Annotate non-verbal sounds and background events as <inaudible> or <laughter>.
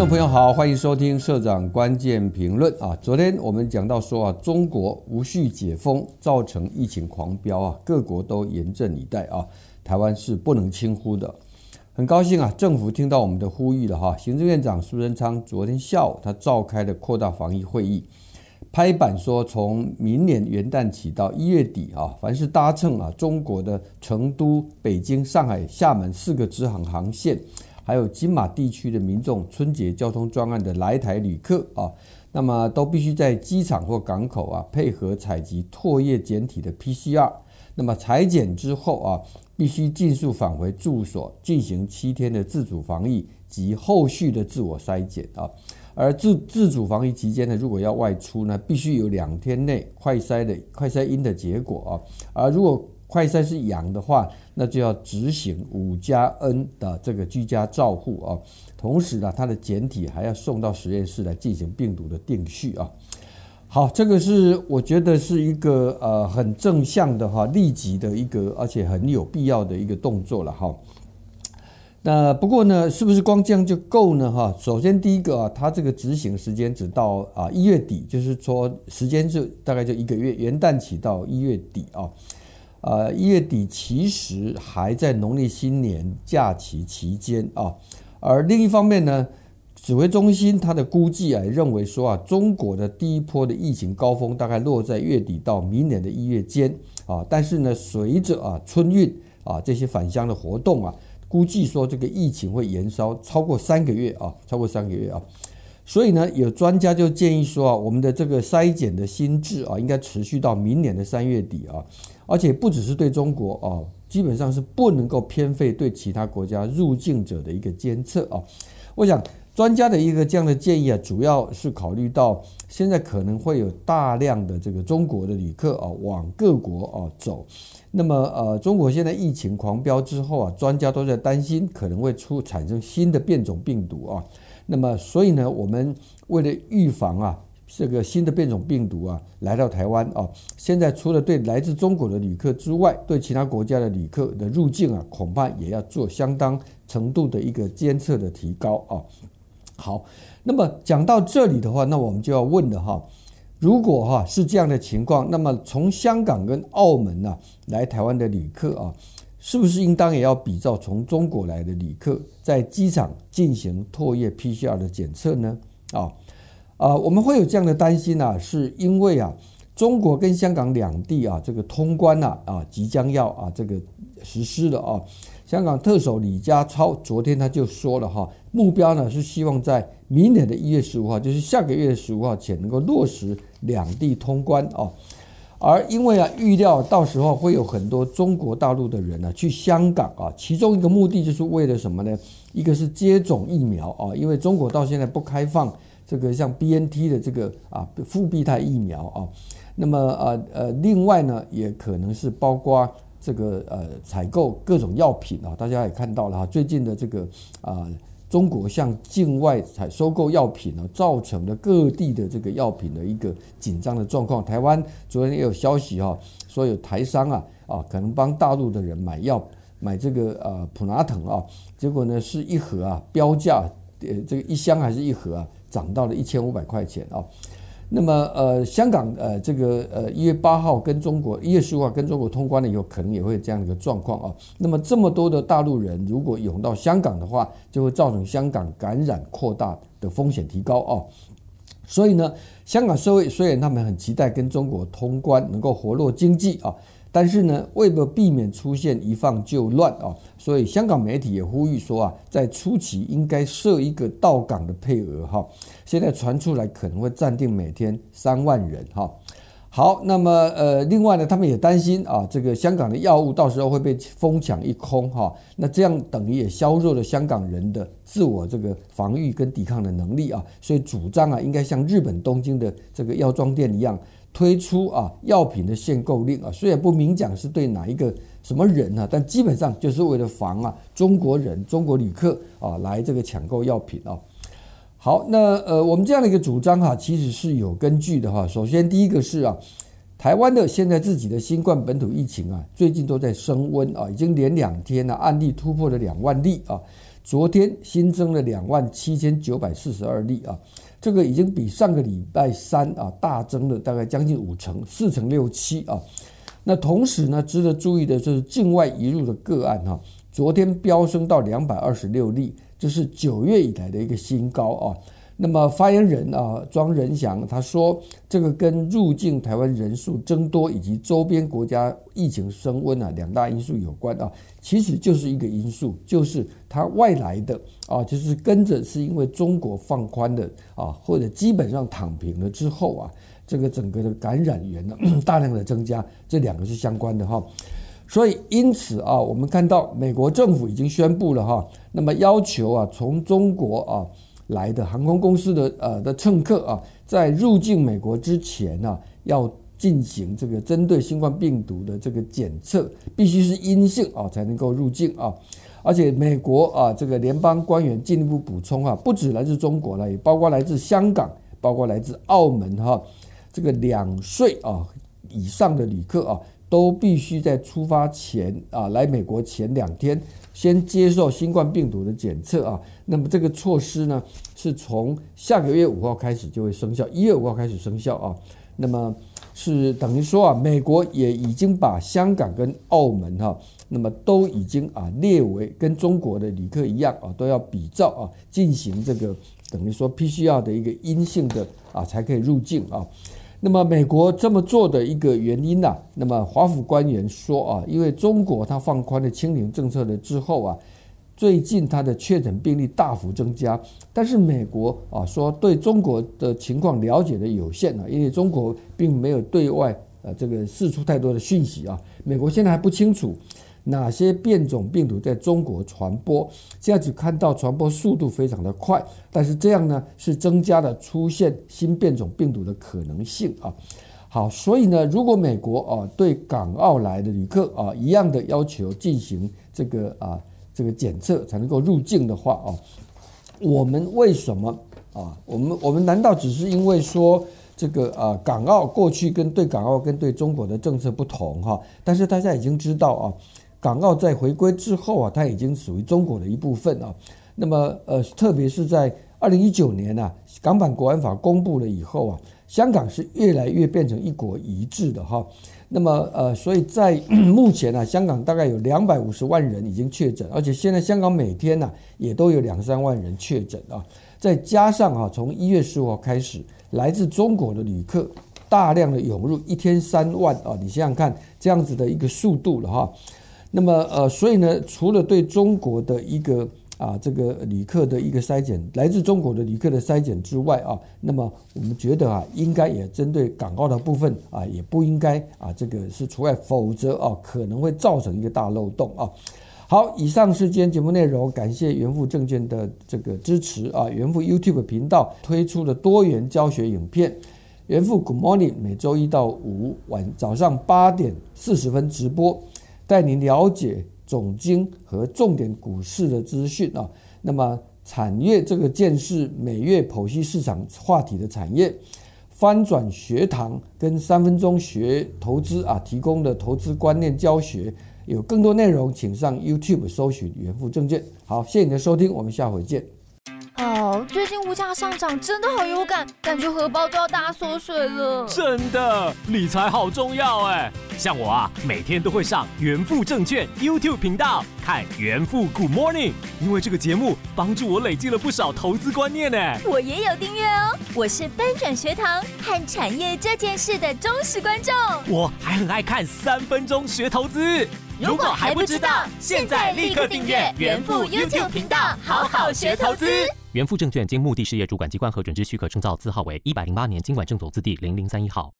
听众朋友好，欢迎收听社长关键评论啊。昨天我们讲到说啊，中国无序解封，造成疫情狂飙啊，各国都严阵以待啊，台湾是不能轻忽的。很高兴啊，政府听到我们的呼吁了哈。行政院长苏贞昌昨天下午他召开了扩大防疫会议，拍板说从明年元旦起到一月底啊，凡是搭乘啊中国的成都、北京、上海、厦门四个直航航线。还有金马地区的民众春节交通专案的来台旅客啊，那么都必须在机场或港口啊配合采集唾液检体的 PCR，那么采检之后啊，必须尽速返回住所进行七天的自主防疫及后续的自我筛检啊。而自自主防疫期间呢，如果要外出呢，必须有两天内快筛的快筛阴的结果啊，而如果快筛是阳的话，那就要执行五加 N 的这个居家照护啊。同时呢，它的检体还要送到实验室来进行病毒的定序啊。好，这个是我觉得是一个呃很正向的哈，立即的一个，而且很有必要的一个动作了哈。那不过呢，是不是光这样就够呢？哈，首先第一个啊，它这个执行时间只到啊一月底，就是说时间就大概就一个月，元旦起到一月底啊。呃，一月底其实还在农历新年假期期间啊，而另一方面呢，指挥中心他的估计啊，认为说啊，中国的第一波的疫情高峰大概落在月底到明年的一月间啊，但是呢，随着啊春运啊这些返乡的活动啊，估计说这个疫情会延烧超过三个月啊，超过三个月啊。所以呢，有专家就建议说啊，我们的这个筛检的新制啊，应该持续到明年的三月底啊，而且不只是对中国啊，基本上是不能够偏废对其他国家入境者的一个监测啊。我想专家的一个这样的建议啊，主要是考虑到现在可能会有大量的这个中国的旅客啊往各国啊走，那么呃，中国现在疫情狂飙之后啊，专家都在担心可能会出产生新的变种病毒啊。那么，所以呢，我们为了预防啊，这个新的变种病毒啊来到台湾啊，现在除了对来自中国的旅客之外，对其他国家的旅客的入境啊，恐怕也要做相当程度的一个监测的提高啊。好，那么讲到这里的话，那我们就要问了哈，如果哈是这样的情况，那么从香港跟澳门呐来台湾的旅客啊。是不是应当也要比照从中国来的旅客在机场进行唾液 PCR 的检测呢？啊啊，我们会有这样的担心啊，是因为啊，中国跟香港两地啊这个通关啊啊即将要啊这个实施了啊。香港特首李家超昨天他就说了哈，目标呢是希望在明年的一月十五号，就是下个月的十五号前能够落实两地通关啊。而因为啊，预料到时候会有很多中国大陆的人呢、去香港啊，其中一个目的就是为了什么呢？一个是接种疫苗啊，因为中国到现在不开放这个像 BNT 的这个啊复必泰疫苗啊，那么呃呃，另外呢，也可能是包括这个呃采购各种药品啊，大家也看到了哈，最近的这个啊。中国向境外采收购药品呢，造成了各地的这个药品的一个紧张的状况。台湾昨天也有消息哈，说有台商啊啊，可能帮大陆的人买药，买这个呃普拿疼啊，结果呢是一盒啊标价呃这个一箱还是一盒啊，涨到了一千五百块钱啊。那么，呃，香港，呃，这个，呃，一月八号跟中国，一月十五号跟中国通关了以后，可能也会有这样的一个状况啊。那么，这么多的大陆人如果涌到香港的话，就会造成香港感染扩大的风险提高啊。所以呢，香港社会虽然他们很期待跟中国通关，能够活络经济啊。但是呢，为了避免出现一放就乱啊，所以香港媒体也呼吁说啊，在初期应该设一个到港的配额哈。现在传出来可能会暂定每天三万人哈。好，那么呃，另外呢，他们也担心啊，这个香港的药物到时候会被疯抢一空哈。那这样等于也削弱了香港人的自我这个防御跟抵抗的能力啊。所以主张啊，应该像日本东京的这个药妆店一样。推出啊药品的限购令啊，虽然不明讲是对哪一个什么人啊，但基本上就是为了防啊中国人、中国旅客啊来这个抢购药品啊。好，那呃我们这样的一个主张哈，其实是有根据的哈。首先第一个是啊，台湾的现在自己的新冠本土疫情啊，最近都在升温啊，已经连两天呢案例突破了两万例啊。昨天新增了两万七千九百四十二例啊，这个已经比上个礼拜三啊大增了大概将近五成，四成六七啊。那同时呢，值得注意的就是境外移入的个案哈，昨天飙升到两百二十六例，这是九月以来的一个新高啊。那么发言人啊庄仁祥他说，这个跟入境台湾人数增多以及周边国家疫情升温啊两大因素有关啊，其实就是一个因素，就是他外来的啊，就是跟着是因为中国放宽的啊，或者基本上躺平了之后啊。这个整个的感染源呢，<clears throat> 大量的增加，这两个是相关的哈，所以因此啊，我们看到美国政府已经宣布了哈，那么要求啊，从中国啊来的航空公司的呃的乘客啊，在入境美国之前呢，要进行这个针对新冠病毒的这个检测，必须是阴性啊才能够入境啊，而且美国啊这个联邦官员进一步补充啊，不止来自中国了，也包括来自香港，包括来自澳门哈。这个两岁啊以上的旅客啊，都必须在出发前啊，来美国前两天先接受新冠病毒的检测啊。那么这个措施呢，是从下个月五号开始就会生效，一月五号开始生效啊。那么是等于说啊，美国也已经把香港跟澳门哈，那么都已经啊列为跟中国的旅客一样啊，都要比照啊进行这个等于说 PCR 的一个阴性的啊才可以入境啊。那么美国这么做的一个原因呢、那么华府官员说啊，因为中国它放宽了清零政策了之后啊，最近它的确诊病例大幅增加，但是美国啊说对中国的情况了解的有限啊，因为中国并没有对外呃这个释出太多的讯息啊，美国现在还不清楚。哪些变种病毒在中国传播？现在只看到传播速度非常的快，但是这样呢是增加了出现新变种病毒的可能性啊。好，所以呢，如果美国啊对港澳来的旅客啊一样的要求进行这个啊这个检测才能够入境的话啊，我们为什么啊？我们我们难道只是因为说这个啊港澳过去跟对港澳跟对中国的政策不同哈？但是大家已经知道啊。港澳在回归之后啊，它已经属于中国的一部分啊。那么呃，特别是在二零一九年啊，港版国安法公布了以后啊，香港是越来越变成一国一制的哈。那么呃，所以在 <clears throat> 目前呢，香港大概有两百五十万人已经确诊，而且现在香港每天呢也都有两三万人确诊啊。再加上啊，从一月十五号开始，来自中国的旅客大量的涌入，一天三万啊，你想想看这样子的一个速度了哈。那么呃，所以呢，除了对中国的一个啊这个旅客的一个筛检，来自中国的旅客的筛检之外啊，那么我们觉得啊，应该也针对港澳的部分啊，也不应该啊这个是除外，否则啊可能会造成一个大漏洞啊。好，以上是今天节目内容，感谢元富证券的这个支持啊，元富 YouTube 频道推出的多元教学影片，元富 Good Morning 每周一到五晚早上八点四十分直播。带您了解总经和重点股市的资讯啊，那么产业这个见识每月剖析市场话题的产业翻转学堂跟三分钟学投资啊提供的投资观念教学，有更多内容请上 YouTube 搜寻元富证券。好，谢谢你的收听，我们下回见。哦，最近物价上涨真的好有感，感觉荷包都要大缩水了。真的，理财好重要哎。像我啊，每天都会上元富证券 YouTube 频道看元富 Good Morning，因为这个节目帮助我累积了不少投资观念呢。我也有订阅哦，我是翻转学堂和产业这件事的忠实观众。我还很爱看三分钟学投资。如果还不知道，现在立刻订阅元富 YouTube 频道，好好学投资。元富证券经目的事业主管机关核准之许可证照字号为一百零八年金管证总字第零零三一号。